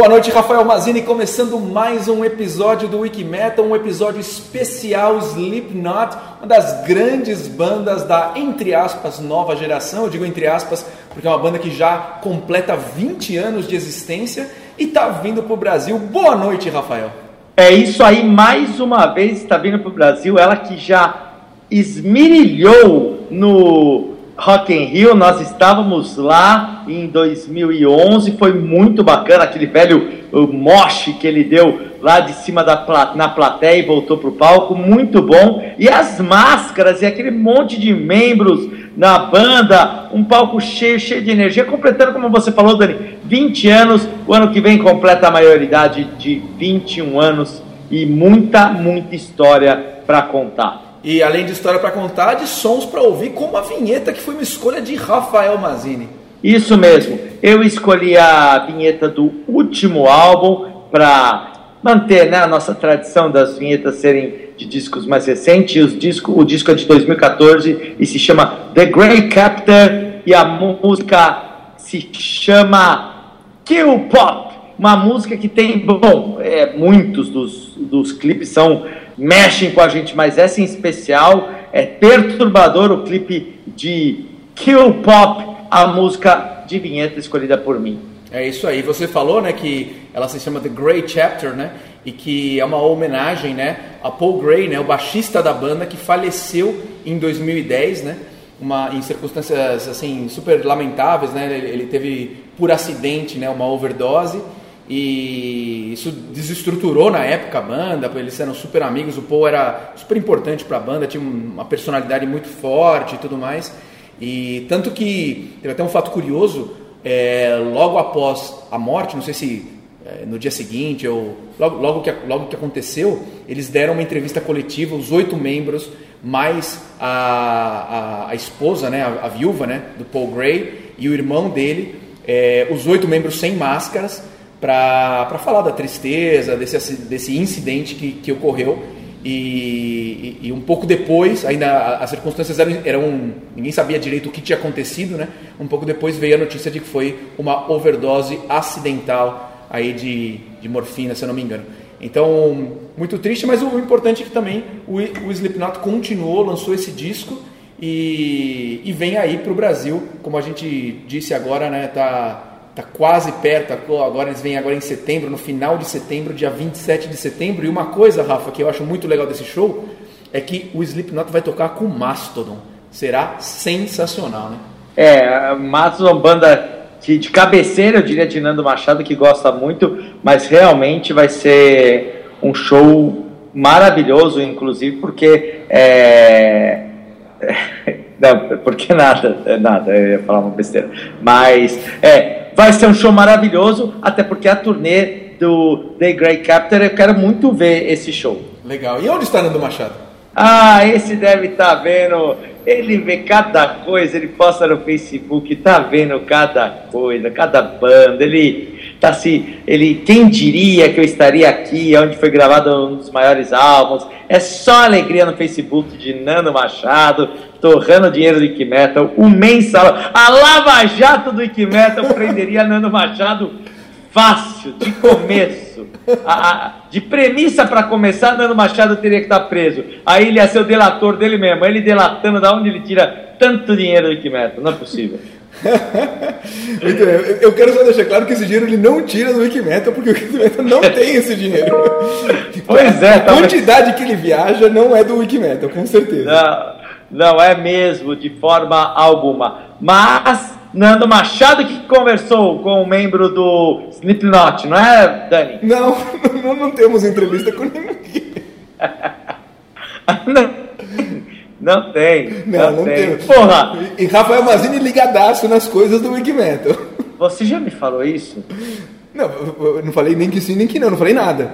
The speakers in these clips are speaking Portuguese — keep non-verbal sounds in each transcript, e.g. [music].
Boa noite, Rafael Mazini, começando mais um episódio do Wikimetal, um episódio especial Slipknot, uma das grandes bandas da, entre aspas, nova geração. Eu digo entre aspas porque é uma banda que já completa 20 anos de existência e está vindo para o Brasil. Boa noite, Rafael. É isso aí, mais uma vez está vindo para o Brasil, ela que já esmirilhou no Rock in Rio, nós estávamos lá em 2011, foi muito bacana aquele velho moche que ele deu lá de cima da na plateia e voltou pro palco, muito bom. E as máscaras e aquele monte de membros na banda, um palco cheio, cheio de energia, completando, como você falou, Dani, 20 anos. O ano que vem completa a maioridade de 21 anos e muita, muita história para contar. E além de história para contar, de sons para ouvir, como a vinheta que foi uma escolha de Rafael Mazini. Isso mesmo. Eu escolhi a vinheta do último álbum para manter né, a nossa tradição das vinhetas serem de discos mais recentes. Os disco, o disco é de 2014 e se chama The Grey Captor e a música se chama Kill Pop. Uma música que tem, bom, é, muitos dos, dos clipes são mexem com a gente, mas essa em especial é perturbador o clipe de Kill Pop, a música de vinheta escolhida por mim. É isso aí. Você falou, né, que ela se chama The Grey Chapter, né, e que é uma homenagem, né, a Paul Gray, né, o baixista da banda que faleceu em 2010, né, uma em circunstâncias assim super lamentáveis, né, ele, ele teve por acidente, né, uma overdose e isso desestruturou na época a banda, eles eram super amigos, o Paul era super importante para a banda, tinha uma personalidade muito forte e tudo mais. E tanto que teve até um fato curioso, é, logo após a morte, não sei se é, no dia seguinte ou logo, logo, que, logo que aconteceu, eles deram uma entrevista coletiva, os oito membros, mais a, a, a esposa, né, a, a, viúva né, do Paul Gray e o irmão dele, é, os oito membros sem máscaras, para falar da tristeza, desse, desse incidente que, que ocorreu. E, e, um pouco depois, ainda as circunstâncias eram, eram, ninguém sabia direito o que tinha acontecido, né? Um pouco depois veio a notícia de que foi uma overdose acidental aí de, de morfina, se eu não me engano. Então, muito triste, mas o importante é que também o, o Slipknot continuou, lançou esse disco e, e vem aí para o Brasil, como a gente disse agora, né? Tá Tá quase perto, agora eles vêm agora em setembro, no final de setembro, dia 27 de setembro. E uma coisa, Rafa, que eu acho muito legal desse show é que o Slipknot vai tocar com Mastodon. Será sensacional, né? É, Mastodon, banda de, de cabeceira, eu diria, de Nando Machado, que gosta muito, mas realmente vai ser um show maravilhoso, inclusive, porque é, [laughs] não, porque nada, nada, eu ia falar uma besteira. Mas é, Vai ser um show maravilhoso, até porque a turnê do The Great Captor, eu quero muito ver esse show. Legal. E onde está Nando Machado? Ah, esse deve estar tá vendo. Ele vê cada coisa, ele posta no Facebook, tá vendo cada coisa, cada banda. Ele tá se, ele, quem diria que eu estaria aqui, onde foi gravado um dos maiores álbuns? É só alegria no Facebook de Nando Machado torrando dinheiro do Ike Metal, o mensal, a Lava Jato do Ike Metal prenderia Nando Machado fácil, de começo. A, a, de premissa para começar, Nando Machado teria que estar preso. Aí ele ia ser o delator dele mesmo, ele delatando da onde ele tira tanto dinheiro do Ike Metal. Não é possível. [laughs] eu quero só deixar claro que esse dinheiro ele não tira do Wikimetal, porque o Wikimetal não [laughs] tem esse dinheiro. Pois é, a quantidade que ele viaja não é do Wikimetal, com certeza. Não. Não é mesmo, de forma alguma. Mas Nando Machado que conversou com um membro do Slipknot, não é, Dani? Não, [laughs] não, não temos entrevista com ninguém. não, não tem. Não, não, não tem. Porra! E, e Rafael Mazini ligadaço nas coisas do Wikimetal. Você já me falou isso? Não, eu não falei nem que sim, nem que não, não falei nada.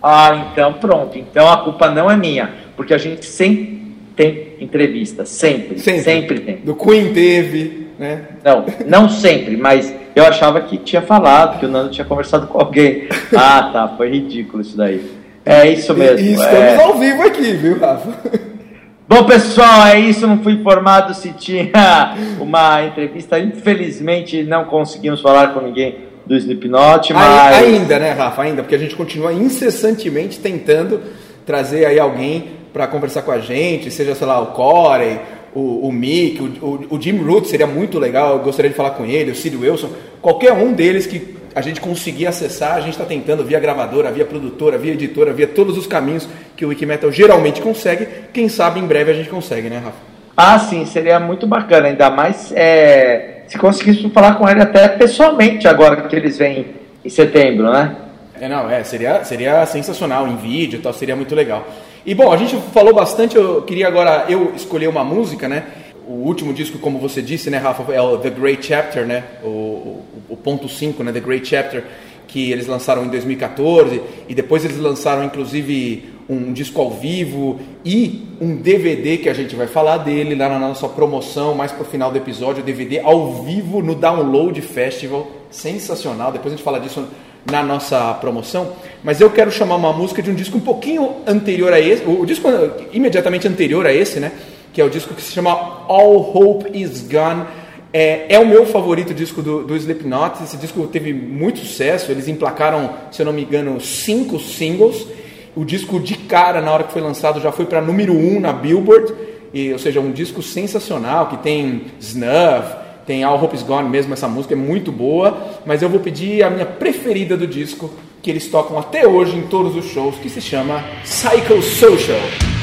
Ah, então pronto. Então a culpa não é minha, porque a gente sempre tem entrevista, sempre, sempre, sempre tem. Do Queen teve, né? Não, não sempre, mas eu achava que tinha falado, que o Nando tinha conversado com alguém. Ah, tá, foi ridículo isso daí. É isso mesmo. E, e estamos é... ao vivo aqui, viu, Rafa? Bom, pessoal, é isso. Não fui informado se tinha [laughs] uma entrevista. Infelizmente, não conseguimos falar com ninguém do Slipknot, mas... Ainda, né, Rafa? Ainda, porque a gente continua incessantemente tentando trazer aí alguém para conversar com a gente, seja, sei lá, o Corey, o, o Mick, o, o, o, Jim Root seria muito legal, eu gostaria de falar com ele, o Sid Wilson, qualquer um deles que a gente conseguir acessar, a gente está tentando via gravadora, via produtora, via editora, via todos os caminhos que o Wikimetal geralmente consegue. Quem sabe em breve a gente consegue, né, Rafa? Ah, sim, seria muito bacana, ainda mais é, se conseguisse falar com ele até pessoalmente agora que eles vêm em setembro, né? É, não, é, seria, seria sensacional em vídeo e tal, seria muito legal. E bom, a gente falou bastante, eu queria agora eu escolher uma música, né? O último disco, como você disse, né, Rafa, é o The Great Chapter, né? O, o, ponto 5, né? The Great Chapter, que eles lançaram em 2014 e depois eles lançaram inclusive um disco ao vivo e um DVD que a gente vai falar dele lá na nossa promoção, mais pro final do episódio, DVD ao vivo no Download Festival, sensacional. Depois a gente fala disso na nossa promoção, mas eu quero chamar uma música de um disco um pouquinho anterior a esse, o disco imediatamente anterior a esse, né? Que é o disco que se chama All Hope Is Gone. É, é o meu favorito disco do, do Slipknot. Esse disco teve muito sucesso. Eles emplacaram, se eu não me engano, cinco singles. O disco de cara, na hora que foi lançado, já foi para número um na Billboard. E, ou seja, um disco sensacional que tem Snuff, tem All Hope Is Gone mesmo, essa música é muito boa, mas eu vou pedir a minha preferida do disco, que eles tocam até hoje em todos os shows, que se chama Psycho Social.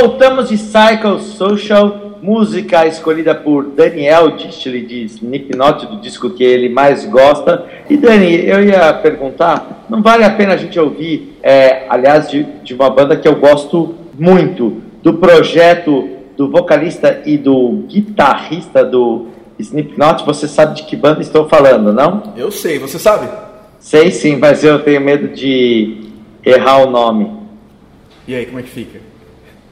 Voltamos de Cycle Social, música escolhida por Daniel Distley de Slipknot, do disco que ele mais gosta. E Dani, eu ia perguntar, não vale a pena a gente ouvir, é, aliás, de, de uma banda que eu gosto muito, do projeto do vocalista e do guitarrista do Slipknot, você sabe de que banda estou falando, não? Eu sei, você sabe? Sei sim, mas eu tenho medo de errar o nome. E aí, como é que fica?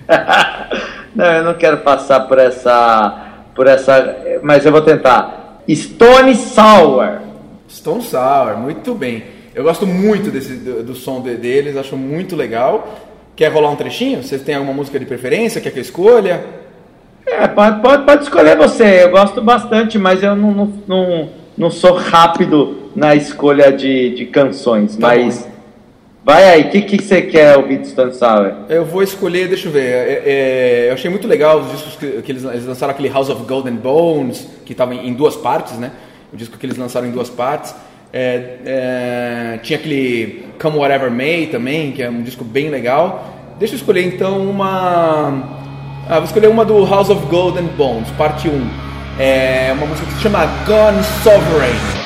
[laughs] não, eu não quero passar por essa, por essa, mas eu vou tentar. Stone Sour. Stone Sour, muito bem. Eu gosto muito desse, do, do som de, deles, acho muito legal. Quer rolar um trechinho? Você tem alguma música de preferência? Quer que eu escolha? É, pode, pode, pode escolher você. Eu gosto bastante, mas eu não, não, não, não sou rápido na escolha de, de canções. Tá mas. Bom Vai aí, o que, que você quer ouvir de Stone Sour? Eu vou escolher, deixa eu ver. É, é, eu achei muito legal os discos que, que eles, eles, lançaram, aquele House of Golden Bones, que estava em, em, duas partes, né? O disco que eles lançaram em duas partes. É, é, tinha aquele Come Whatever May também, que é um disco bem legal. Deixa eu escolher então uma. Ah, vou escolher uma do House of Golden Bones, parte 1. É uma música que se chama Gone Sovereign.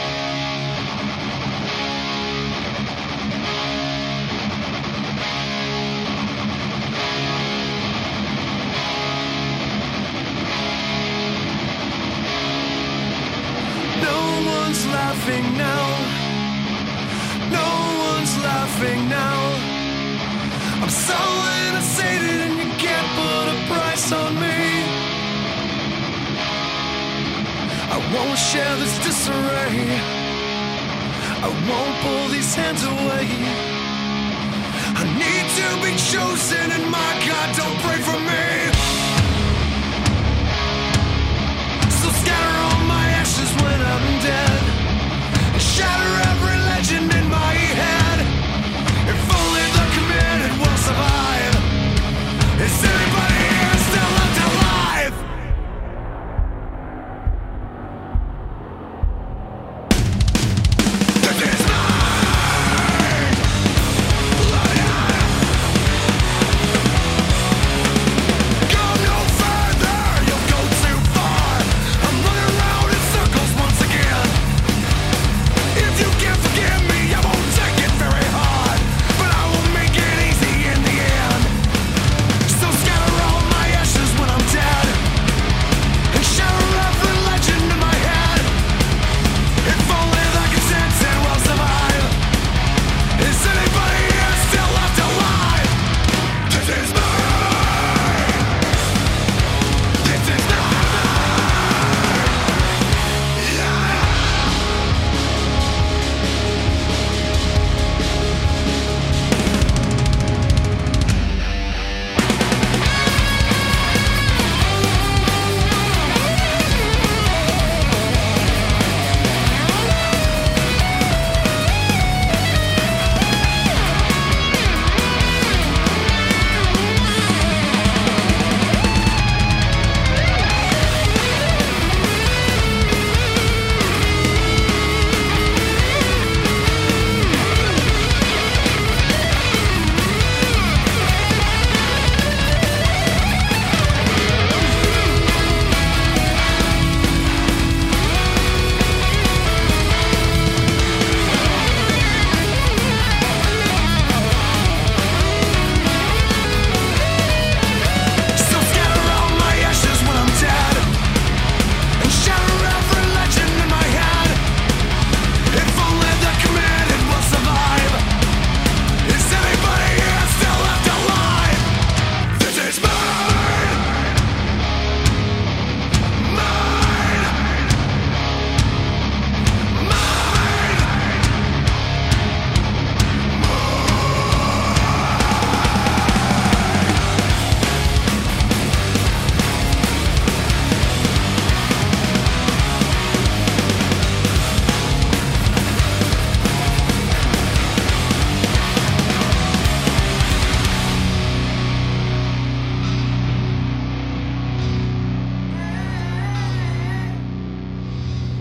one's laughing now. No one's laughing now. I'm so innocent and you can't put a price on me. I won't share this disarray. I won't pull these hands away. I need to be chosen, and my God, don't pray for me. So scatter all my ashes when I'm dead shattering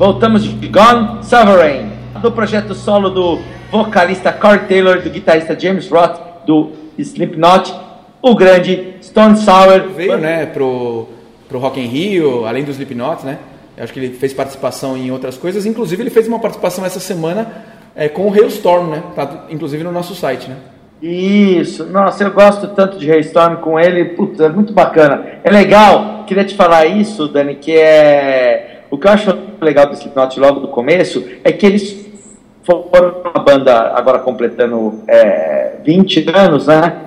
voltamos de Gone Sovereign, do projeto solo do vocalista Corey Taylor, do guitarrista James Roth, do Slipknot, o grande Stone Sour. Veio, né, pro, pro Rock in Rio, além do Slipknot, né? Eu acho que ele fez participação em outras coisas. Inclusive, ele fez uma participação essa semana é, com o Hailstorm, né? Tá, inclusive no nosso site, né? Isso, nossa, eu gosto tanto de Hailstorm com ele, putz, é muito bacana. É legal, queria te falar isso, Dani, que é. O que eu acho legal do Slipknot logo do começo é que eles foram uma banda agora completando é, 20 anos, né?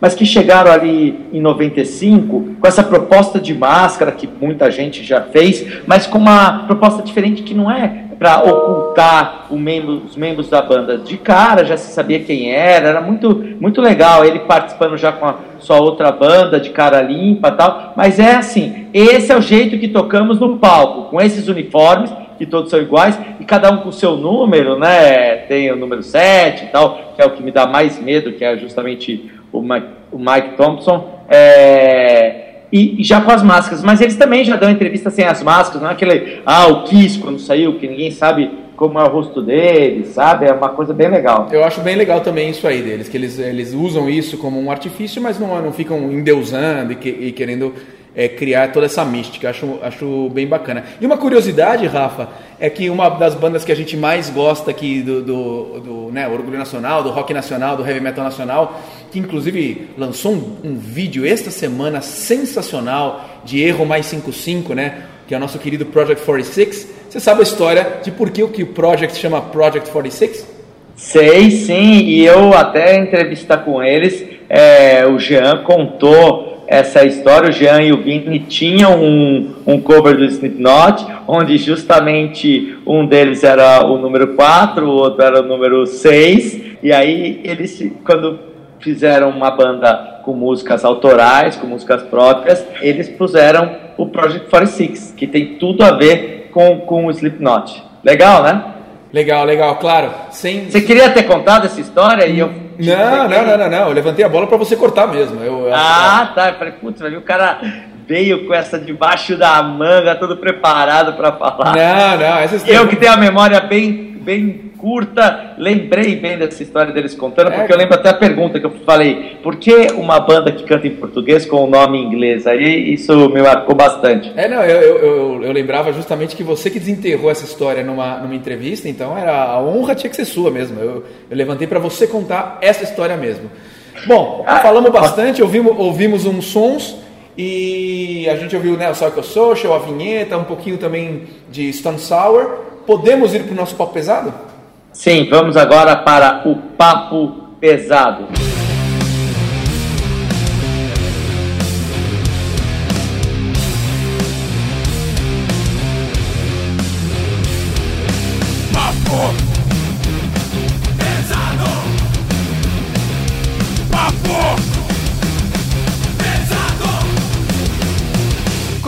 Mas que chegaram ali em 95 com essa proposta de máscara que muita gente já fez, mas com uma proposta diferente que não é para ocultar membro, os membros da banda. De cara já se sabia quem era, era muito, muito legal. Ele participando já com a sua outra banda de cara limpa tal. Mas é assim: esse é o jeito que tocamos no palco, com esses uniformes que todos são iguais, e cada um com o seu número, né? Tem o número 7 e tal, que é o que me dá mais medo, que é justamente o Mike, o Mike Thompson. É, e, já com as máscaras, mas eles também já dão entrevista sem as máscaras, não é aquele, ah, o Kiss quando saiu, que ninguém sabe como é o rosto deles, sabe? É uma coisa bem legal. Eu acho bem legal também isso aí deles, que eles, eles usam isso como um artifício, mas não, não ficam endeusando e, que, e querendo é, criar toda essa mística. Acho, acho bem bacana. E uma curiosidade, Rafa, é que uma das bandas que a gente mais gosta aqui do, do, do né, Orgulho Nacional, do Rock Nacional, do Heavy Metal Nacional, que inclusive lançou um, um vídeo esta semana sensacional de Erro Mais 55, né? Que é o nosso querido Project 46. Você sabe a história de por que o que o Project chama Project 46? Sei, sim, e eu até entrevista com eles, é, o Jean contou essa história, o Jean e o Vini tinham um, um cover do Slipknot, onde justamente um deles era o número 4, o outro era o número 6, e aí eles, quando fizeram uma banda com músicas autorais, com músicas próprias, eles puseram o Project 46, que tem tudo a ver com, com o Slipknot. Legal, né? Legal, legal, claro. Sem... Você queria ter contado essa história e eu não, não, não, não, não. Eu levantei a bola para você cortar mesmo. Eu, eu ah, tá. Eu falei, putz, o cara veio com essa debaixo da manga, todo preparado para falar. Não, não. Essa Eu que tenho a memória bem, bem curta, lembrei bem dessa história deles contando, porque é. eu lembro até a pergunta que eu falei: por que uma banda que canta em português com o nome em inglês? Aí isso me marcou bastante. É, não, eu, eu, eu, eu lembrava justamente que você que desenterrou essa história numa, numa entrevista, então era a honra tinha que ser sua mesmo. Eu, eu levantei para você contar essa história mesmo. Bom, ah, falamos bastante, ouvimos, ouvimos uns sons. E a gente ouviu né, o Psycho Social, a vinheta, um pouquinho também de Stone Sour. Podemos ir para o nosso papo pesado? Sim, vamos agora para o papo pesado.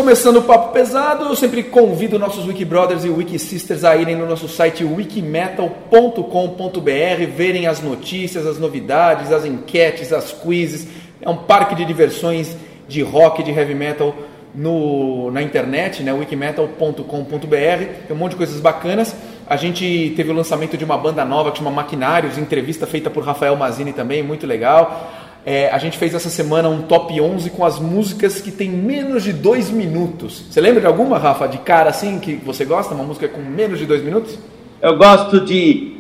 Começando o papo pesado, eu sempre convido nossos Wiki Brothers e Wiki Sisters a irem no nosso site wikimetal.com.br, verem as notícias, as novidades, as enquetes, as quizzes. É um parque de diversões de rock, de heavy metal no, na internet, né, wikimetal.com.br. Tem um monte de coisas bacanas. A gente teve o lançamento de uma banda nova que chama Maquinários, entrevista feita por Rafael Mazini também, muito legal. É, a gente fez essa semana um top 11 com as músicas que tem menos de dois minutos. Você lembra de alguma, Rafa, de cara assim que você gosta? Uma música com menos de dois minutos? Eu gosto de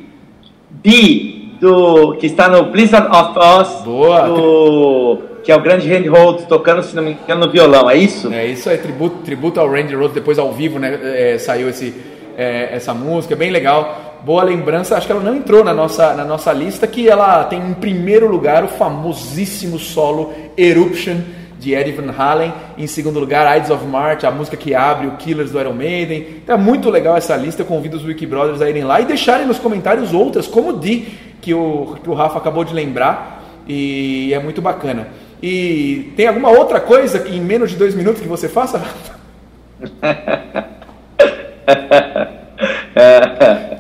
B, do, que está no Blizzard of Oz. Boa! Do, que é o grande Randy Rhodes tocando, se não me engano, no violão, é isso? É isso, é tributo, tributo ao Randy Rhodes, depois ao vivo, né? É, saiu esse, é, essa música, bem legal boa lembrança, acho que ela não entrou na nossa, na nossa lista, que ela tem em primeiro lugar o famosíssimo solo Eruption de Eddie Van Halen, em segundo lugar Ides of March, a música que abre o Killers do Iron Maiden. Então é muito legal essa lista, eu convido os Wiki Brothers a irem lá e deixarem nos comentários outras, como o Di, que o, que o Rafa acabou de lembrar, e é muito bacana. E tem alguma outra coisa que em menos de dois minutos que você faça, Rafa? [laughs]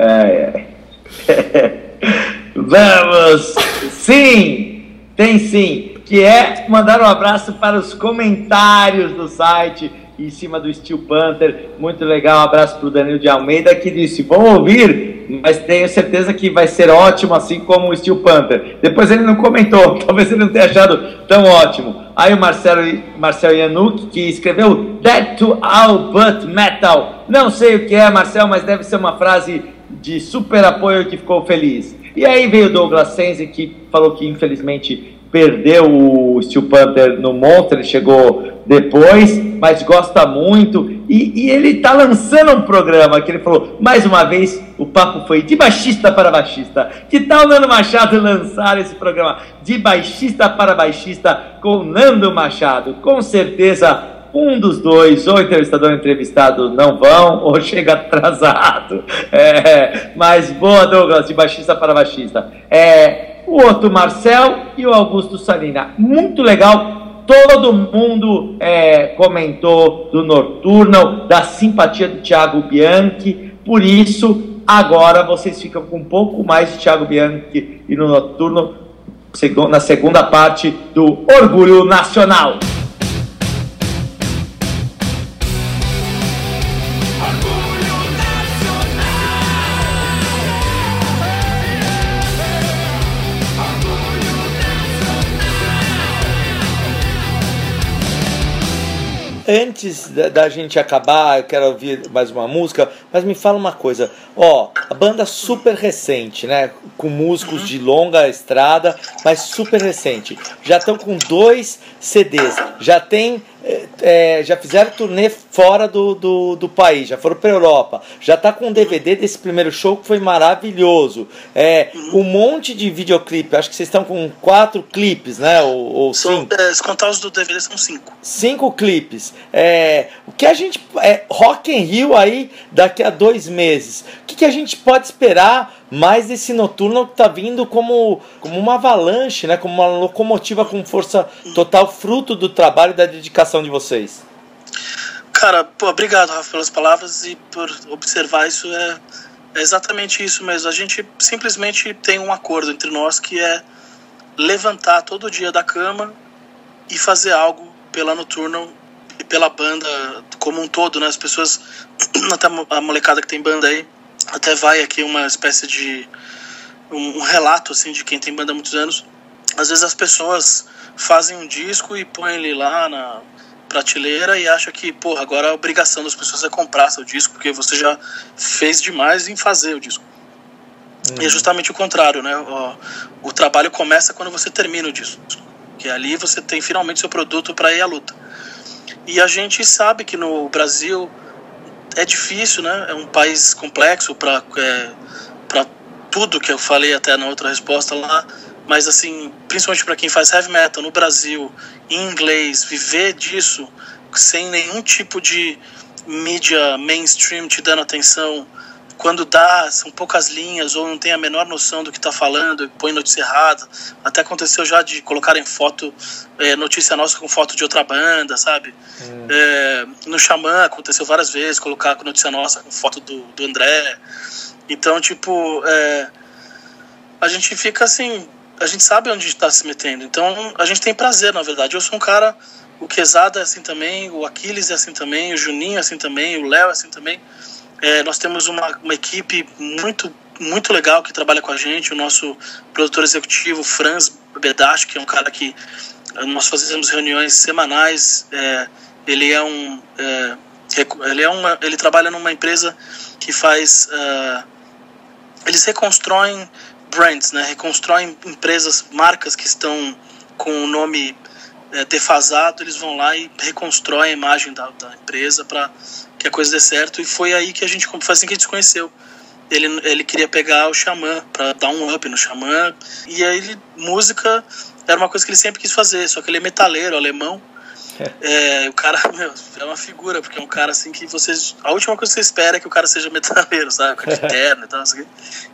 É, é. [laughs] Vamos! Sim! Tem sim! Que é mandar um abraço para os comentários do site em cima do Steel Panther. Muito legal, um abraço para o Danilo de Almeida que disse: vamos ouvir, mas tenho certeza que vai ser ótimo, assim como o Steel Panther. Depois ele não comentou, [laughs] talvez ele não tenha achado tão ótimo. Aí o Marcelo, Marcel Yanuk, que escreveu Dead to All But Metal. Não sei o que é, Marcel, mas deve ser uma frase de super apoio que ficou feliz. E aí veio o Douglas Sense, que falou que infelizmente perdeu o Steel Panther no Monster, ele chegou depois, mas gosta muito. E, e ele está lançando um programa que ele falou, mais uma vez, o papo foi de baixista para baixista. Que tal Nando Machado lançar esse programa de baixista para baixista com Nando Machado? Com certeza um dos dois, ou entrevistador ou entrevistado, não vão, [laughs] ou chega atrasado. É, mas boa, Douglas, de baixista para baixista. É, o outro Marcel e o Augusto Salina. Muito legal. Todo mundo é, comentou do Nocturnal, da simpatia do Thiago Bianchi. Por isso, agora vocês ficam com um pouco mais de Thiago Bianchi e no Noturno, na segunda parte do Orgulho Nacional. Antes da, da, gente acabar, eu quero ouvir mais uma música, mas me fala uma coisa. Ó, a banda super recente, né? Com músicos de longa estrada, mas super recente. Já estão com dois CDs, já tem é, já fizeram turnê fora do, do, do país, já foram para Europa, já tá com um DVD desse primeiro show que foi maravilhoso. É, um monte de videoclipe, acho que vocês estão com quatro clipes, né? Ou, ou são. É, se contar os do DVD, são cinco. Cinco clipes. É, o que a gente. É, Rock in Rio aí daqui a dois meses. O que, que a gente pode esperar mais esse noturno está vindo como, como uma avalanche, né? como uma locomotiva com força total, fruto do trabalho e da dedicação de vocês. Cara, pô, obrigado, Rafa, pelas palavras e por observar isso. É, é exatamente isso mesmo. A gente simplesmente tem um acordo entre nós que é levantar todo dia da cama e fazer algo pela noturna e pela banda como um todo, né? As pessoas, [clears throat] até a molecada que tem banda aí, até vai aqui uma espécie de um, um, relato assim de quem tem banda há muitos anos. Às vezes as pessoas fazem um disco e põem ele lá na prateleira e acham que, porra, agora a obrigação das pessoas é comprar seu disco porque você já fez demais em fazer o disco. Uhum. E é uhum. justamente o contrário, né? O, o trabalho começa quando você termina o disco, que ali você tem finalmente seu produto para ir à luta. E a gente sabe que no Brasil é difícil, né? É um país complexo para é, para tudo que eu falei até na outra resposta lá, mas assim, principalmente para quem faz heavy metal no Brasil, em inglês, viver disso sem nenhum tipo de mídia mainstream te dando atenção, quando dá, são poucas linhas ou não tem a menor noção do que está falando e põe notícia errada. Até aconteceu já de colocarem foto, é, notícia nossa com foto de outra banda, sabe? Hum. É, no Xamã aconteceu várias vezes colocar com notícia nossa com foto do, do André. Então, tipo, é, a gente fica assim, a gente sabe onde está se metendo. Então, a gente tem prazer, na verdade. Eu sou um cara, o Quesada é assim também, o Aquiles é assim também, o Juninho é assim também, o Léo é assim também. É, nós temos uma, uma equipe muito muito legal que trabalha com a gente, o nosso produtor executivo, Franz Bedacho, que é um cara que eh, nós fazemos reuniões semanais. É, ele é um é, ele é uma ele trabalha numa empresa que faz uh, eles reconstroem brands, né? Reconstroem empresas, marcas que estão com o nome é, defasado, eles vão lá e reconstroem a imagem da, da empresa para que a coisa dê certo. E foi aí que a gente, foi assim que a gente se conheceu. Ele, ele queria pegar o Xamã para dar um up no Xamã. E aí, ele, música era uma coisa que ele sempre quis fazer, só que ele é metaleiro, alemão. [laughs] É, o cara, [laughs] meu, é uma figura, porque é um cara assim que vocês. A última coisa que você espera é que o cara seja [laughs] metaleiro, sabe? Com terno e tal. Assim.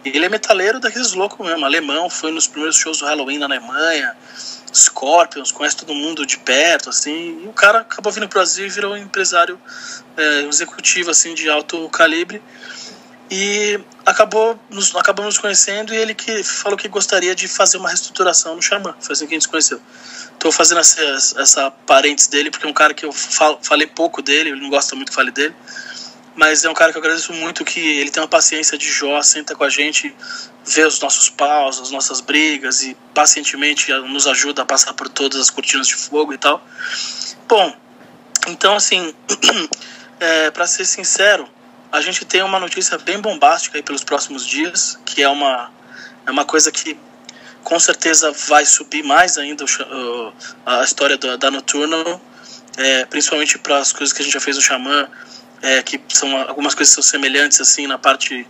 E ele é metaleiro daqueles loucos mesmo, alemão, foi nos primeiros shows do Halloween na Alemanha, Scorpions, conhece todo mundo de perto, assim. E o cara acabou vindo pro Brasil e virou um empresário é, executivo, assim, de alto calibre. E acabou nos, acabamos nos conhecendo e ele que falou que gostaria de fazer uma reestruturação no Xamã. Foi assim que a gente se conheceu. Estou fazendo essa, essa parênteses dele, porque é um cara que eu falei pouco dele, ele não gosta muito que fale dele. Mas é um cara que eu agradeço muito, que ele tem uma paciência de Jó, senta com a gente, vê os nossos paus, as nossas brigas e pacientemente nos ajuda a passar por todas as cortinas de fogo e tal. Bom, então assim, [clears throat] é, para ser sincero, a gente tem uma notícia bem bombástica aí pelos próximos dias, que é uma, é uma coisa que com certeza vai subir mais ainda o, a história da, da Nocturnal, é, principalmente para as coisas que a gente já fez no Xamã, é, que são algumas coisas são semelhantes assim na parte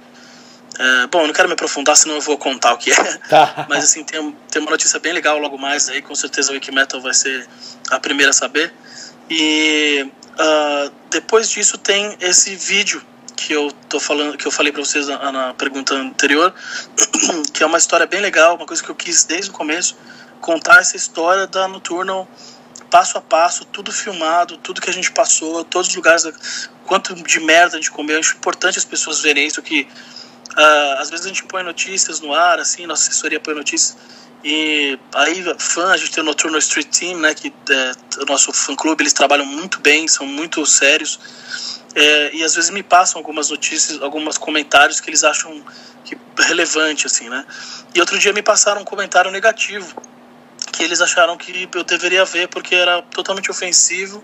é, bom, não quero me aprofundar, senão eu vou contar o que é. [laughs] Tá. [laughs] Mas assim, tem, tem uma notícia bem legal logo mais aí, com certeza o Wikimetal vai ser a primeira a saber. E uh, depois disso tem esse vídeo que eu tô falando, que eu falei para vocês na, na, pergunta anterior, [clears throat] que é uma história bem legal, uma coisa que eu quis desde o começo contar essa história da Nocturnal passo a passo, tudo filmado, tudo que a gente passou, todos os lugares, quanto de merda a gente comeu. É importante as pessoas verem isso que uh, às vezes a gente põe notícias no ar, assim, nossa assessoria põe notícias e aí, fã, a gente tem o Nocturnal Street Team, né, que é o nosso fã-clube, eles trabalham muito bem, são muito sérios. É, e às vezes me passam algumas notícias, alguns comentários que eles acham que relevante, assim, né? E outro dia me passaram um comentário negativo, que eles acharam que eu deveria ver porque era totalmente ofensivo.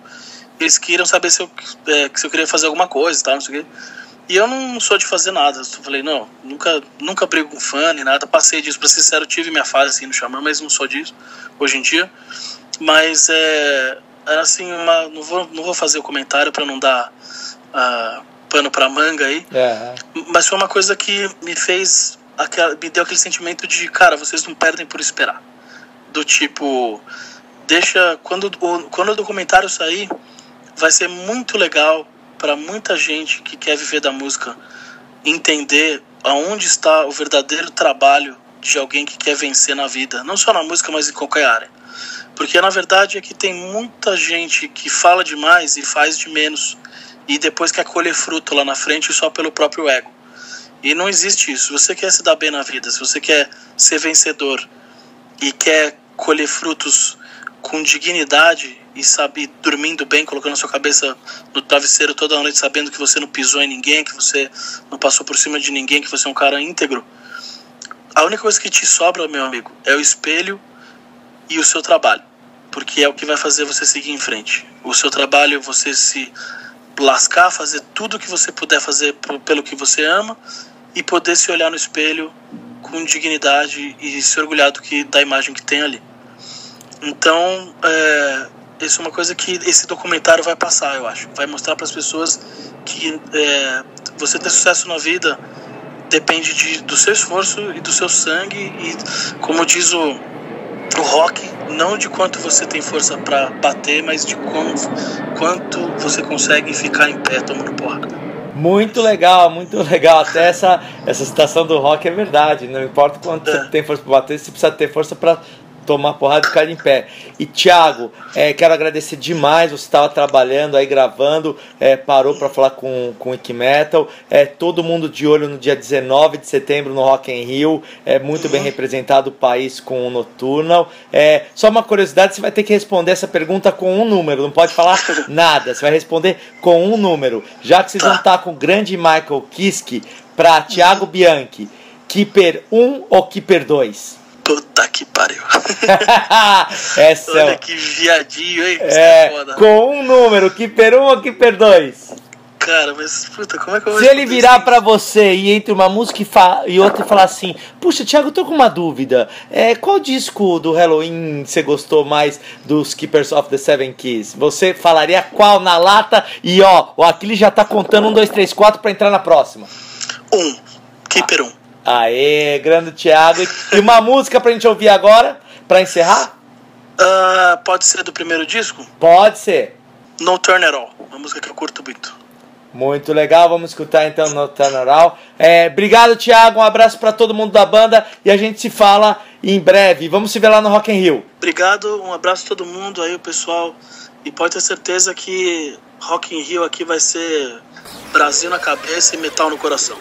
Eles queriam saber se eu, é, se eu queria fazer alguma coisa tal, não sei o quê. E eu não sou de fazer nada. Eu falei, não, nunca, nunca brigo com fã nem nada. Passei disso, pra ser sincero, tive minha fase assim no Xamã, mas não sou disso hoje em dia. Mas é. Era assim, uma, não, vou, não vou fazer o comentário para não dar uh, pano pra manga aí. É. Mas foi uma coisa que me fez. Aquela, me deu aquele sentimento de, cara, vocês não perdem por esperar. Do tipo, deixa. Quando, quando o documentário sair, vai ser muito legal para muita gente que quer viver da música entender aonde está o verdadeiro trabalho de alguém que quer vencer na vida, não só na música, mas em qualquer área. Porque na verdade é que tem muita gente que fala demais e faz de menos e depois quer colher fruto lá na frente só pelo próprio ego. E não existe isso. Se você quer se dar bem na vida, se você quer ser vencedor e quer colher frutos com dignidade e sabe dormindo bem, colocando a sua cabeça no travesseiro toda noite, sabendo que você não pisou em ninguém, que você não passou por cima de ninguém, que você é um cara íntegro. A única coisa que te sobra, meu amigo, é o espelho e o seu trabalho, porque é o que vai fazer você seguir em frente. O seu trabalho, você se lascar, fazer tudo o que você puder fazer pelo que você ama e poder se olhar no espelho com dignidade e se orgulhar do que da imagem que tem ali. Então, é, isso é uma coisa que esse documentário vai passar, eu acho. Vai mostrar para as pessoas que é, você ter sucesso na vida depende de, do seu esforço e do seu sangue e, como diz o, o rock, não de quanto você tem força para bater, mas de quanto, quanto você consegue ficar em pé tomando porrada. Muito legal, muito legal. Até essa, essa citação do rock é verdade. Não importa quanto é. você tem força para bater, você precisa ter força para tomar porrada e ficar em pé. E Thiago, é, quero agradecer demais. Você estava trabalhando aí, gravando, é, parou para falar com, com o Metal. É, todo mundo de olho no dia 19 de setembro no Rock in Rio. É muito bem representado o país com o Nocturnal. É, só uma curiosidade: você vai ter que responder essa pergunta com um número, não pode falar [laughs] nada. Você vai responder com um número. Já que vocês vão estar com o grande Michael Kiske para Thiago Bianchi. Keeper 1 ou Keeper 2? Puta que pariu. [laughs] Essa Olha é... que viadinho, hein? É, é com um número, Keeper 1 ou Keeper 2? Cara, mas puta, como é que eu vou Se ele virar para você e entre uma música e, e outra e falar assim: Puxa, Thiago, eu tô com uma dúvida. É, qual disco do Halloween você gostou mais dos Keepers of the Seven Keys? Você falaria qual na lata? E ó, o Aquiles já tá contando um, dois, três, quatro para entrar na próxima. Um. Keeper 1. Um. Aê, grande Thiago. E uma música pra gente ouvir agora, pra encerrar? Uh, pode ser do primeiro disco? Pode ser. No Turn At All, uma música que eu curto muito. Muito legal, vamos escutar então No Turn At All. É, obrigado, Thiago, um abraço para todo mundo da banda e a gente se fala em breve. Vamos se ver lá no Rock in Rio. Obrigado, um abraço a todo mundo aí, o pessoal. E pode ter certeza que Rock in Rio aqui vai ser Brasil na cabeça e metal no coração.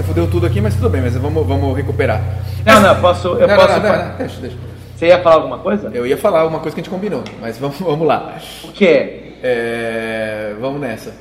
Você fudeu tudo aqui, mas tudo bem, mas vamos, vamos recuperar. Não, não, posso. Eu Não, posso. não, não, não, deixa, deixa. Você ia falar alguma coisa? Eu ia falar uma coisa que a gente combinou, mas vamos, [laughs] vamos lá. O quê? É, vamos nessa.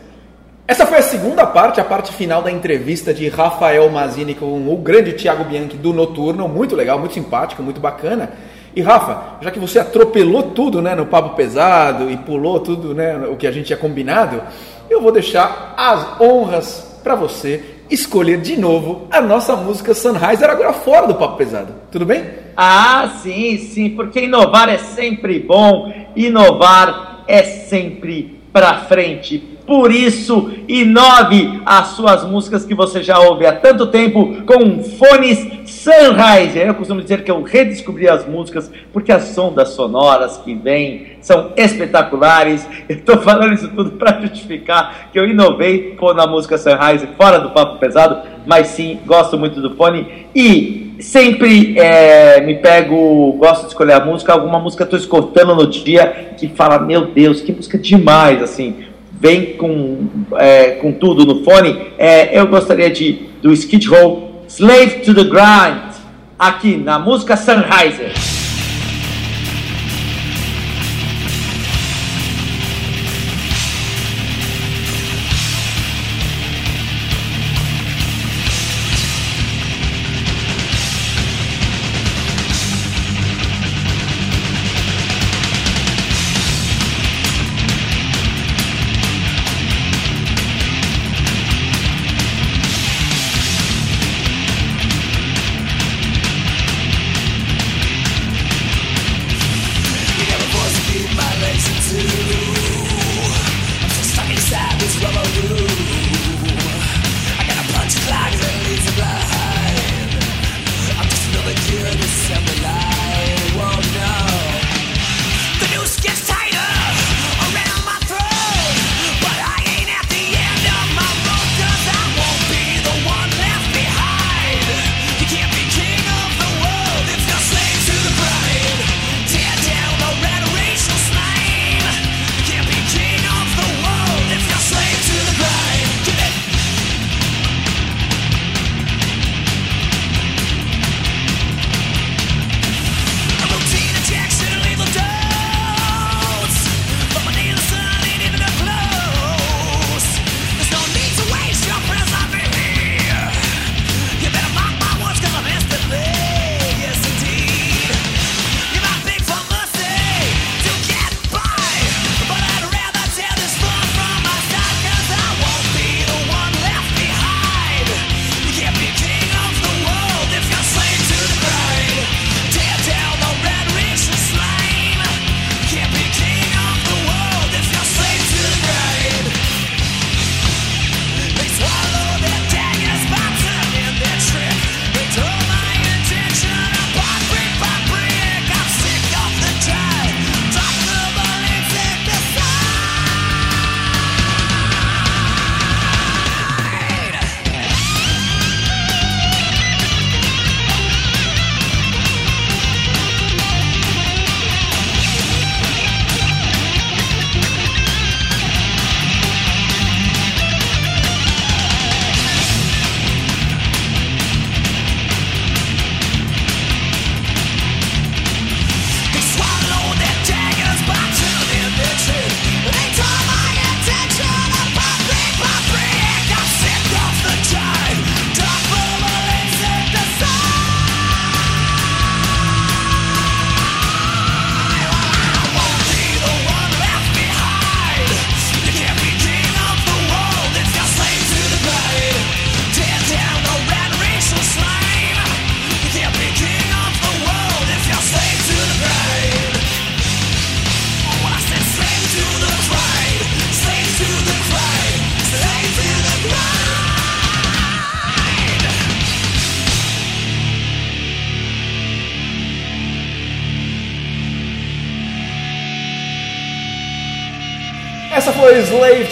Essa foi a segunda parte, a parte final da entrevista de Rafael Mazini com o grande Thiago Bianchi do Noturno. Muito legal, muito simpático, muito bacana. E Rafa, já que você atropelou tudo né, no papo pesado e pulou tudo né, o que a gente tinha combinado, eu vou deixar as honras para você escolher de novo a nossa música Sunrise, agora fora do papo pesado. Tudo bem? Ah, sim, sim, porque inovar é sempre bom, inovar é sempre pra frente. Por isso, inove as suas músicas que você já ouve há tanto tempo com fones Sunrise. Eu costumo dizer que eu redescobri as músicas porque as sondas sonoras que vêm são espetaculares. [laughs] Eu estou falando isso tudo para justificar que eu inovei com a música Sunrise fora do papo pesado, mas sim, gosto muito do fone e sempre é, me pego, gosto de escolher a música, alguma música estou escutando no dia que fala, meu Deus, que música demais, assim, vem com, é, com tudo no fone. É, eu gostaria de do Skid Row, Slave to the Grind, aqui na música Sunriser.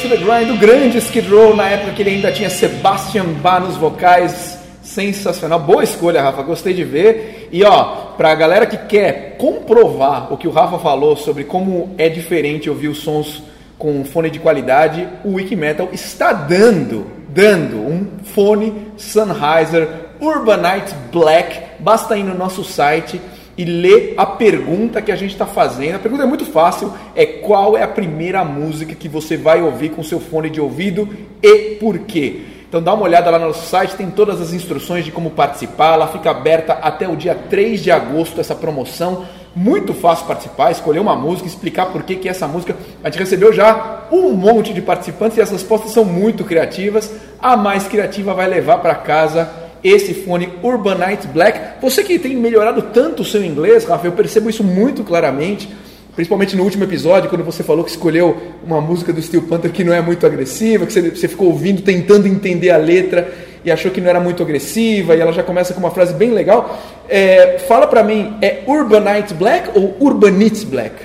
To the Grind, do grande Skid Row, na época que ele ainda tinha Sebastian Bach nos vocais. Sensacional, boa escolha, Rafa, gostei de ver. E ó, pra galera que quer comprovar o que o Rafa falou sobre como é diferente ouvir os sons com fone de qualidade, o Wikimetal está dando, dando um fone Sennheiser Urbanite Black. Basta ir no nosso site e ler a pergunta que a gente está fazendo. A pergunta é muito fácil: é qual é a primeira música que você vai ouvir com seu fone de ouvido e por quê? Então dá uma olhada lá no nosso site, tem todas as instruções de como participar. Ela fica aberta até o dia 3 de agosto essa promoção. Muito fácil participar, escolher uma música, explicar por que, que essa música. A gente recebeu já um monte de participantes e as respostas são muito criativas. A mais criativa vai levar para casa esse fone Urbanite Black. Você que tem melhorado tanto o seu inglês, Rafa, eu percebo isso muito claramente principalmente no último episódio, quando você falou que escolheu uma música do Steel Panther que não é muito agressiva, que você, ficou ouvindo, tentando entender a letra e achou que não era muito agressiva, e ela já começa com uma frase bem legal. É, fala pra mim, é Urbanite Black ou Urbanite Black?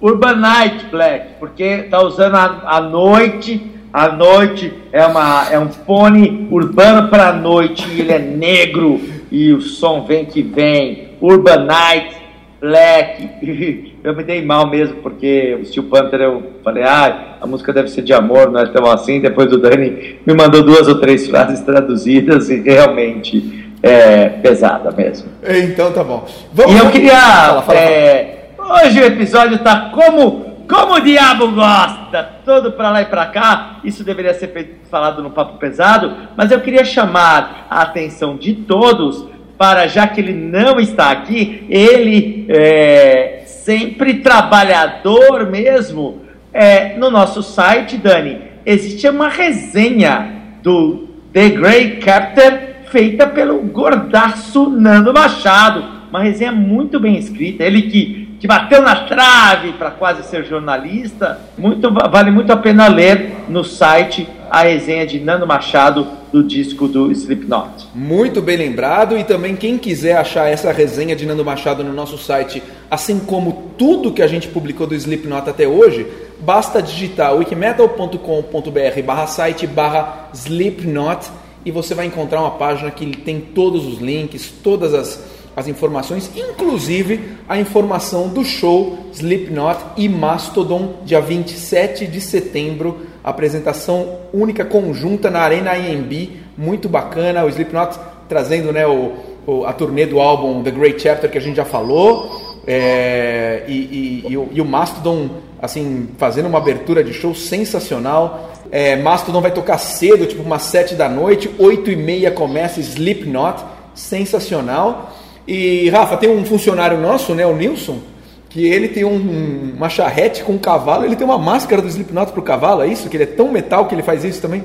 Urbanite Black, porque tá usando a, a noite, a noite é, uma, é um fone urbano para noite, e ele é negro, e o som vem que vem. Urbanite Black. [laughs] Eu me dei mal mesmo, porque o Steel Panther eu falei, ah, a música deve ser de amor, é tão assim. Depois o Dani me mandou duas ou três frases traduzidas e realmente é pesada mesmo. Então tá bom. Vamos, e eu queria. Fala, fala, é, fala. Hoje o episódio tá como. Como o diabo gosta! Todo para lá e para cá. Isso deveria ser feito, falado no Papo Pesado, mas eu queria chamar a atenção de todos para, já que ele não está aqui, ele é sempre trabalhador mesmo, é, no nosso site, Dani, existe uma resenha do The Grey Captain feita pelo gordaço Nando Machado. Uma resenha muito bem escrita. Ele que, que bateu na trave para quase ser jornalista. Muito, vale muito a pena ler no site a resenha de Nando Machado do disco do Slipknot. Muito bem lembrado e também quem quiser achar essa resenha de Nando Machado no nosso site, assim como tudo que a gente publicou do Slipknot até hoje, basta digitar wikimetal.com.br barra site barra Slipknot e você vai encontrar uma página que tem todos os links, todas as, as informações, inclusive a informação do show Slipknot e Mastodon, dia 27 de setembro, apresentação única conjunta na Arena IMB, muito bacana, o Slipknot trazendo né, o, o, a turnê do álbum The Great Chapter que a gente já falou, é, e, e, e, o, e o Mastodon assim, fazendo uma abertura de show sensacional. É, Mastodon vai tocar cedo, tipo umas 7 da noite, 8 e meia começa Slipknot, sensacional. E Rafa, tem um funcionário nosso, né, o Nilson, que ele tem um, uma charrete com um cavalo, ele tem uma máscara do Slipknot pro cavalo, é isso? Que ele é tão metal que ele faz isso também?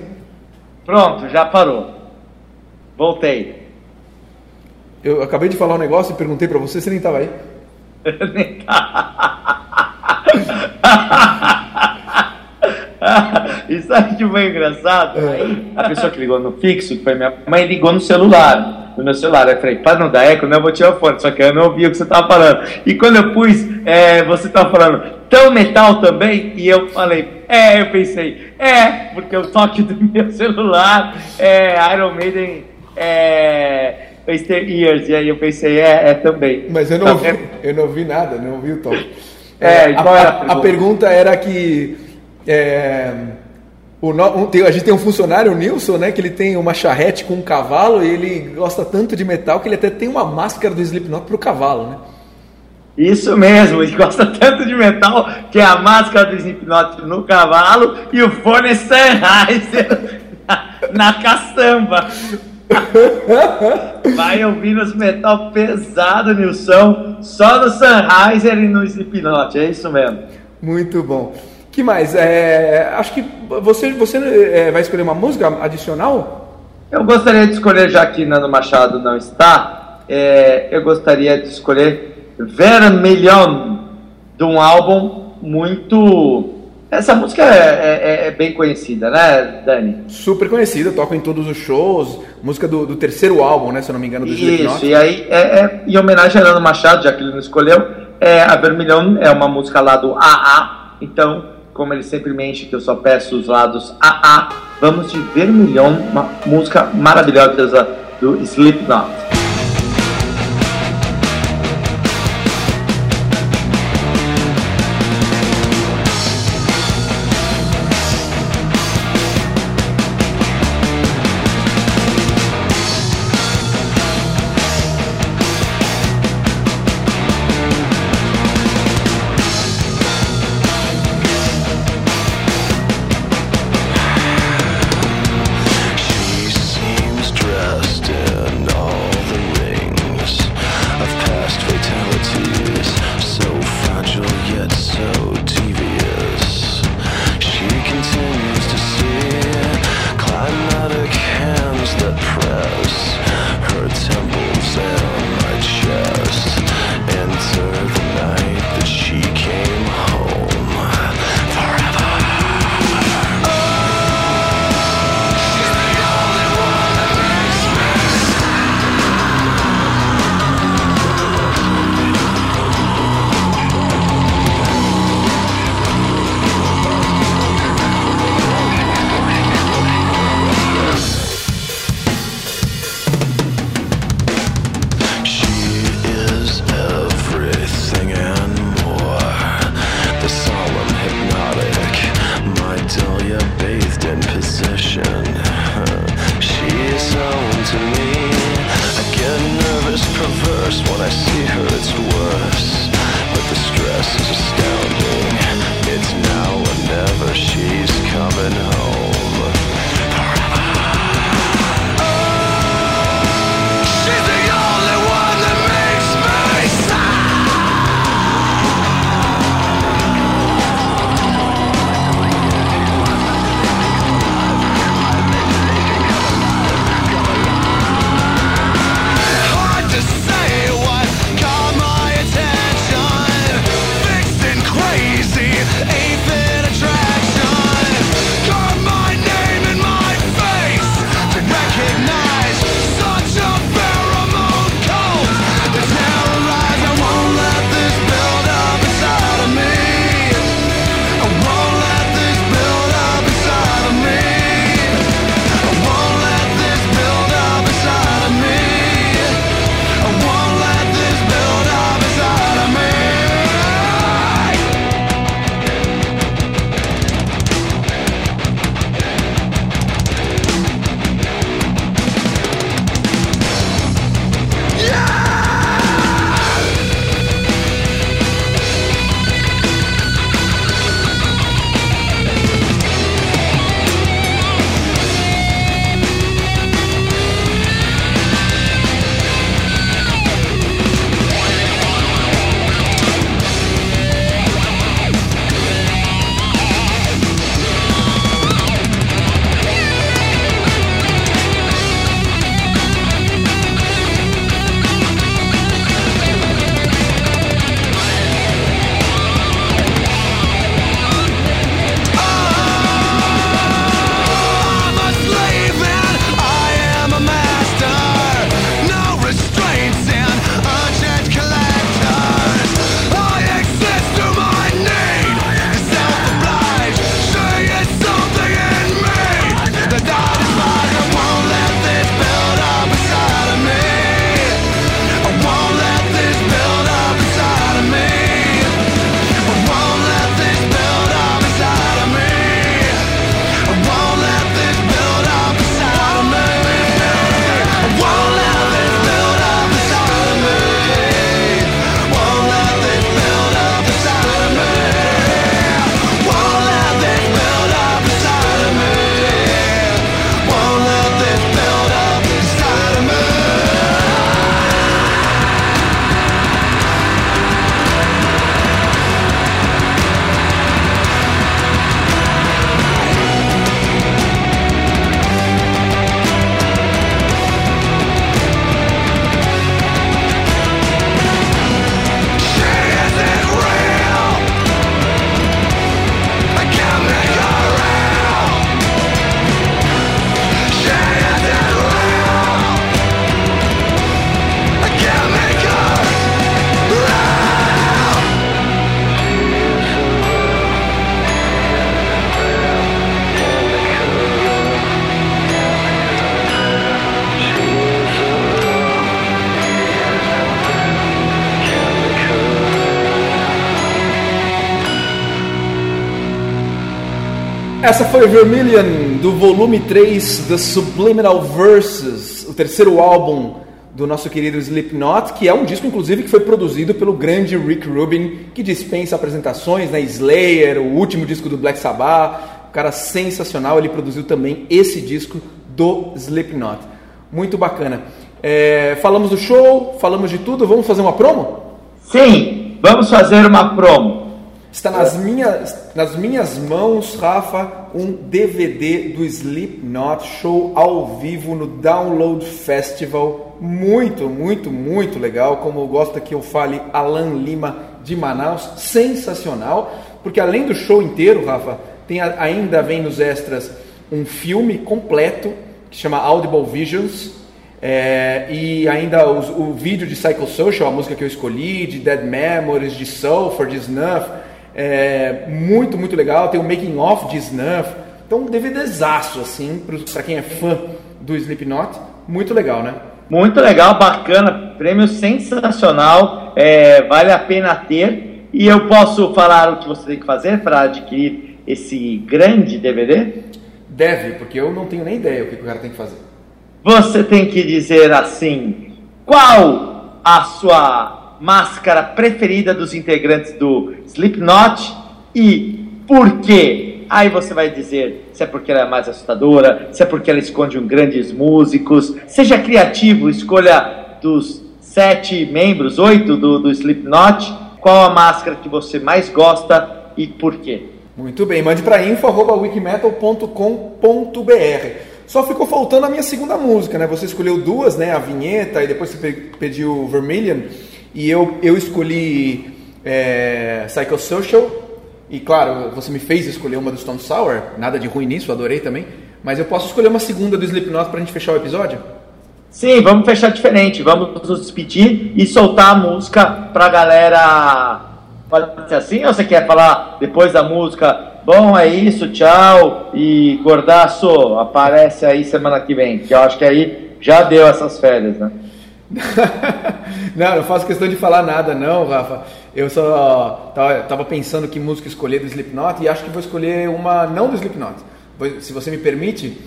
Pronto, já parou. Voltei. Eu acabei de falar um negócio e perguntei para você, você nem tava aí. [laughs] nem tava. [laughs] [laughs] Isso aqui foi engraçado. Aí, a pessoa que ligou no fixo, que foi minha mãe, ligou no celular. No meu celular. Eu falei, para não dar eco, não, eu vou tirar o fone. Só que eu não ouvi o que você estava falando. E quando eu pus, é, você estava falando, tão metal também? E eu falei, é, eu pensei, é, porque o toque do [laughs] meu celular é Iron Maiden. É, Years, e aí eu pensei, é, é também. Mas eu não, ouvi, eu não ouvi nada, não ouvi o toque. É, a, a, a, pergunta era que é, o, um, a gente tem um funcionário, o Nilson, né, que ele tem uma charrete com um cavalo e ele gosta tanto de metal que ele até tem uma máscara do Slipknot para o cavalo, né? Isso mesmo, ele gosta tanto de metal que é a máscara do Slipknot no cavalo e o fone Sennheiser na, na caçamba. [laughs] Vai ouvindo os metal pesado, Nilson, só no Sennheiser e no Slipknot, é isso mesmo. Muito bom. Que mais? É, acho que você, você é, vai escolher uma música adicional? Eu gostaria de escolher, já que Nando Machado não está, é, eu gostaria de escolher Vermilion, de um álbum muito essa música é, é, é, bem conhecida, né, Dani? Super conhecida, toca em todos os shows. Música do, do terceiro álbum, né, se eu não me engano, do Isso, e aí, é, é, em homenagem a Nando Machado, já que ele não escolheu, é, a Vermilhão é uma música lá do AA. Então, como ele sempre mente que eu só peço os lados AA, vamos de Vermilhão, uma música maravilhosa do Slipknot. Essa foi Vermilion do volume 3 The Subliminal Verses, o terceiro álbum do nosso querido Slipknot, que é um disco inclusive que foi produzido pelo grande Rick Rubin, que dispensa apresentações, né? Slayer, o último disco do Black Sabbath, um cara sensacional, ele produziu também esse disco do Slipknot. Muito bacana. É, falamos do show, falamos de tudo, vamos fazer uma promo? Sim, vamos fazer uma promo. Está nas minhas, nas minhas mãos, Rafa, um DVD do Slipknot Show ao vivo no Download Festival. Muito, muito, muito legal. Como gosta que eu fale, Alan Lima de Manaus. Sensacional. Porque além do show inteiro, Rafa, tem ainda vem nos extras um filme completo que chama Audible Visions. É, e ainda o vídeo de Psychosocial, a música que eu escolhi, de Dead Memories, de Sulfur, de Snuff é, muito, muito legal. Tem o making off de Snuff. Então, um DVDzaço, assim, para quem é fã do Slipknot. Muito legal, né? Muito legal, bacana. Prêmio sensacional. É, vale a pena ter. E eu posso falar o que você tem que fazer para adquirir esse grande DVD? Deve, porque eu não tenho nem ideia o que o cara tem que fazer. Você tem que dizer assim: qual a sua máscara preferida dos integrantes do Slipknot e por quê? Aí você vai dizer se é porque ela é mais assustadora, se é porque ela esconde um grandes músicos. Seja criativo, escolha dos sete membros, oito do, do Slipknot, qual a máscara que você mais gosta e por quê. Muito bem, mande para info.wikimetal.com.br. Só ficou faltando a minha segunda música, né? Você escolheu duas, né? A vinheta e depois você pediu Vermilion. E eu, eu escolhi é, Psychosocial, e claro, você me fez escolher uma do Stone Sour, nada de ruim nisso, adorei também. Mas eu posso escolher uma segunda do Slipknot pra gente fechar o episódio? Sim, vamos fechar diferente. Vamos nos despedir e soltar a música pra galera. Pode assim ou você quer falar depois da música? Bom, é isso, tchau. E Gordaço, aparece aí semana que vem, que eu acho que aí já deu essas férias, né? [laughs] não, não faço questão de falar nada, não, Rafa. Eu só tava pensando que música escolher do Slipknot e acho que vou escolher uma não do Slipknot. Se você me permite,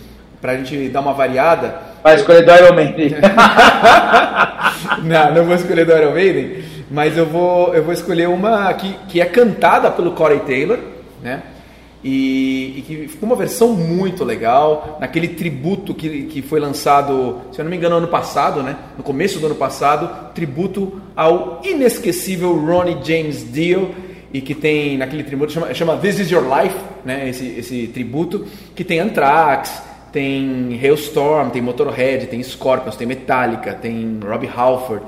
pra gente dar uma variada. Vai escolher do Iron Maiden. [laughs] não, não vou escolher do Iron Maiden, mas eu vou, eu vou escolher uma que, que é cantada pelo Corey Taylor, né? E, e, que ficou uma versão muito legal, naquele tributo que, que foi lançado, se eu não me engano, ano passado, né? no começo do ano passado, tributo ao inesquecível Ronnie James Dio, e que tem naquele tributo, chama, chama This Is Your Life, né? esse, esse tributo, que tem Anthrax, tem Hailstorm, tem Motorhead, tem Scorpions, tem Metallica, tem Robbie Halford,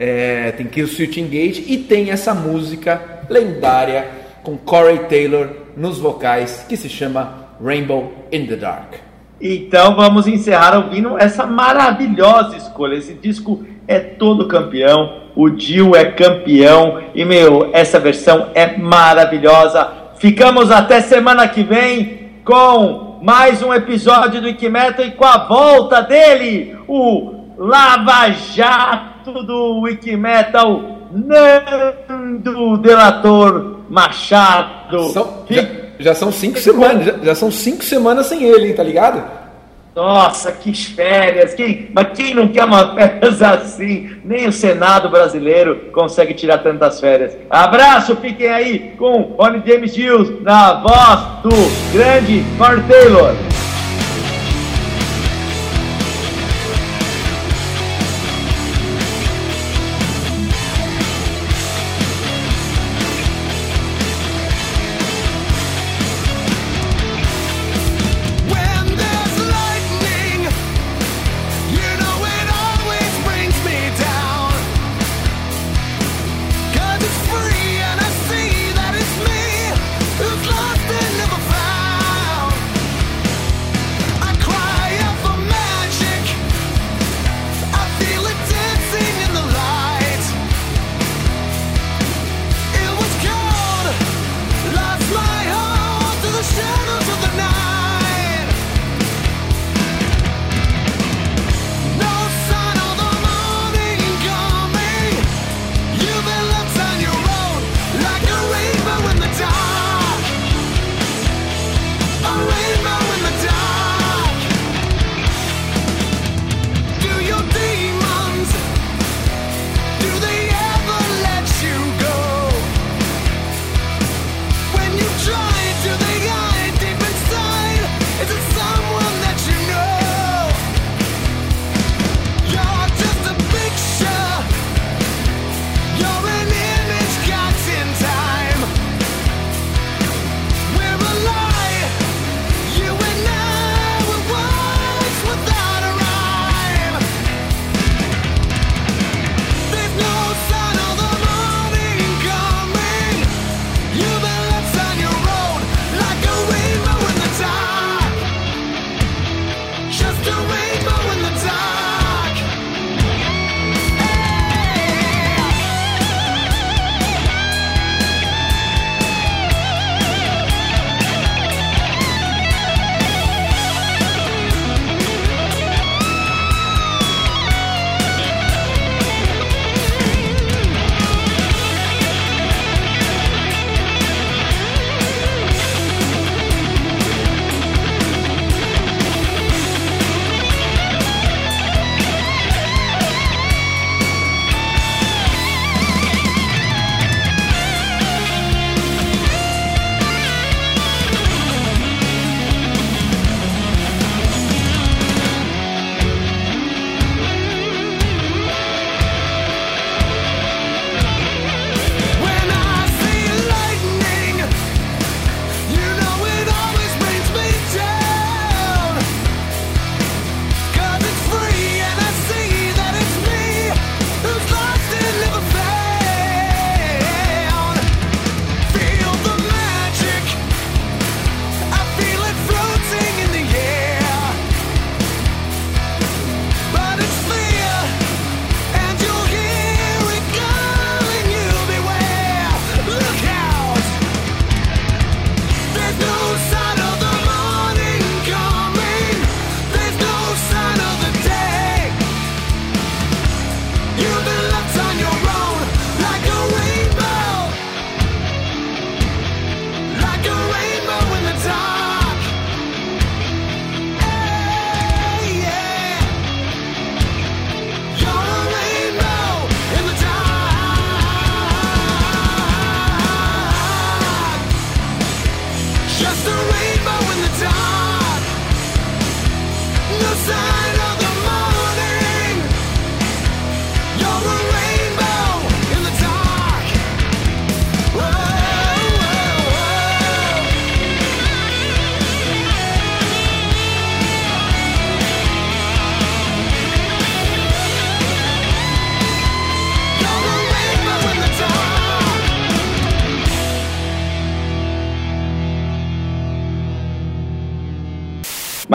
é, tem Killswitch Engage, e tem essa música lendária com Corey Taylor nos vocais, que se chama Rainbow in the Dark. Então vamos encerrar ouvindo essa maravilhosa escolha. Esse disco é todo campeão, o Dio é campeão e meu, essa versão é maravilhosa. Ficamos até semana que vem com mais um episódio do Wikimetal e com a volta dele, o Lava Jato do Wikimetal, Nando Delator Machado. São, já, já, são cinco semanas, já, já, são cinco semanas sem ele, hein, tá ligado? Nossa, que férias! Quem, mas quem não quer uma [laughs] férias assim? Nem o Senado brasileiro consegue tirar tantas férias. Abraço, fiquem aí com Ronnie James Dio na voz do grande Mark Taylor.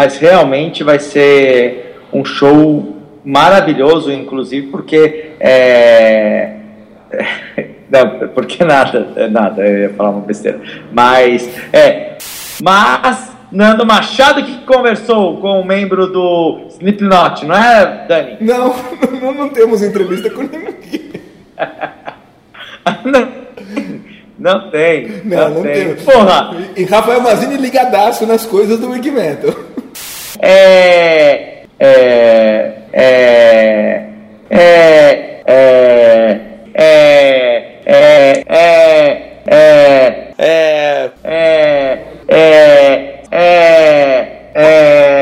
Mas realmente vai ser um show maravilhoso, inclusive porque é... [laughs] não, porque nada, nada, eu ia falar uma besteira, mas é, mas Nando Machado que conversou com um membro do Slipknot, não é, Dani? Não, [laughs] não, não temos entrevista com ninguém. [laughs] não, não tem. Não, não, não tem. Porra! E Rafael Mazini ligadaço nas coisas do Wikimento. É. É. É. É. É. É. É. É. É. É. É. É. É. É.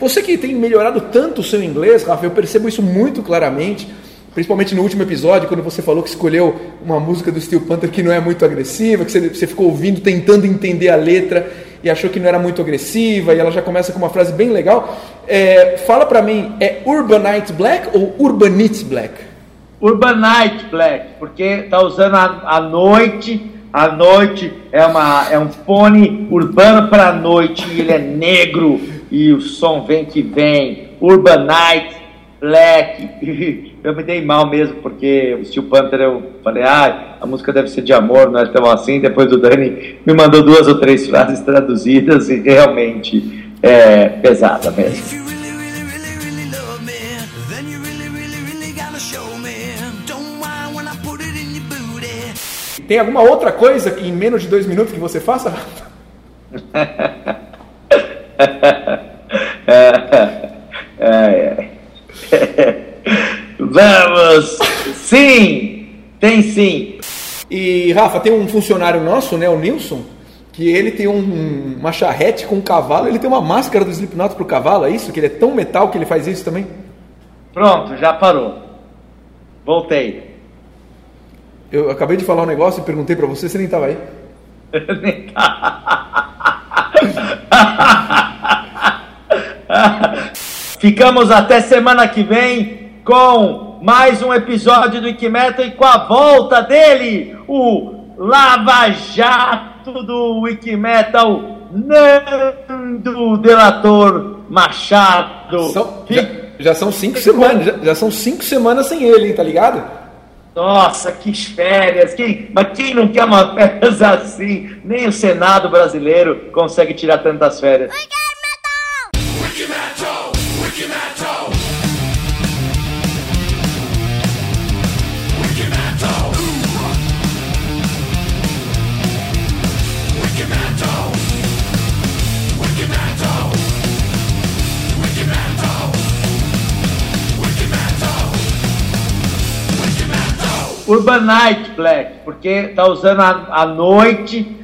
Você que tem melhorado tanto o seu inglês, Rafa, eu percebo isso muito claramente Principalmente no último episódio, quando você falou que escolheu uma música do Steel Panther que não é muito agressiva, que você, ficou ouvindo, tentando entender a letra e achou que não era muito agressiva, e ela já começa com uma frase bem legal. É, fala pra mim, é Urbanite Black ou Urbanite Black? Urbanite Black, porque tá usando a, a noite, a noite é, uma, é um fone urbano pra noite, e ele é negro, e o som vem que vem. Urbanite Black. [laughs] eu me dei mal mesmo, porque o Steel Panther eu falei, ah, a música deve ser de amor, não é tão assim. Depois o Dani me mandou duas ou três frases [laughs] traduzidas e realmente é pesada mesmo. Tem alguma outra coisa que em menos de dois minutos que você faça, Rafa? [laughs] é, é. Vamos! Sim! Tem sim! E Rafa, tem um funcionário nosso, né, o Nilson, que ele tem um, uma charrete com um cavalo, ele tem uma máscara do Slipknot pro cavalo, é isso? Que ele é tão metal que ele faz isso também? Pronto, já parou. Voltei. Eu acabei de falar um negócio e perguntei para você, você nem tava aí. nem [laughs] Ficamos até semana que vem com mais um episódio do Wikimetal e com a volta dele, o Lava Jato do Wikimetal, Nando Delator Machado. São, já, já, são cinco semanas, já, já, são cinco semanas sem ele, hein, tá ligado? Nossa, que férias! Quem, mas quem não quer uma férias [laughs] assim? Nem o Senado brasileiro consegue tirar tantas férias. Urbanite Black, porque tá usando a, a noite,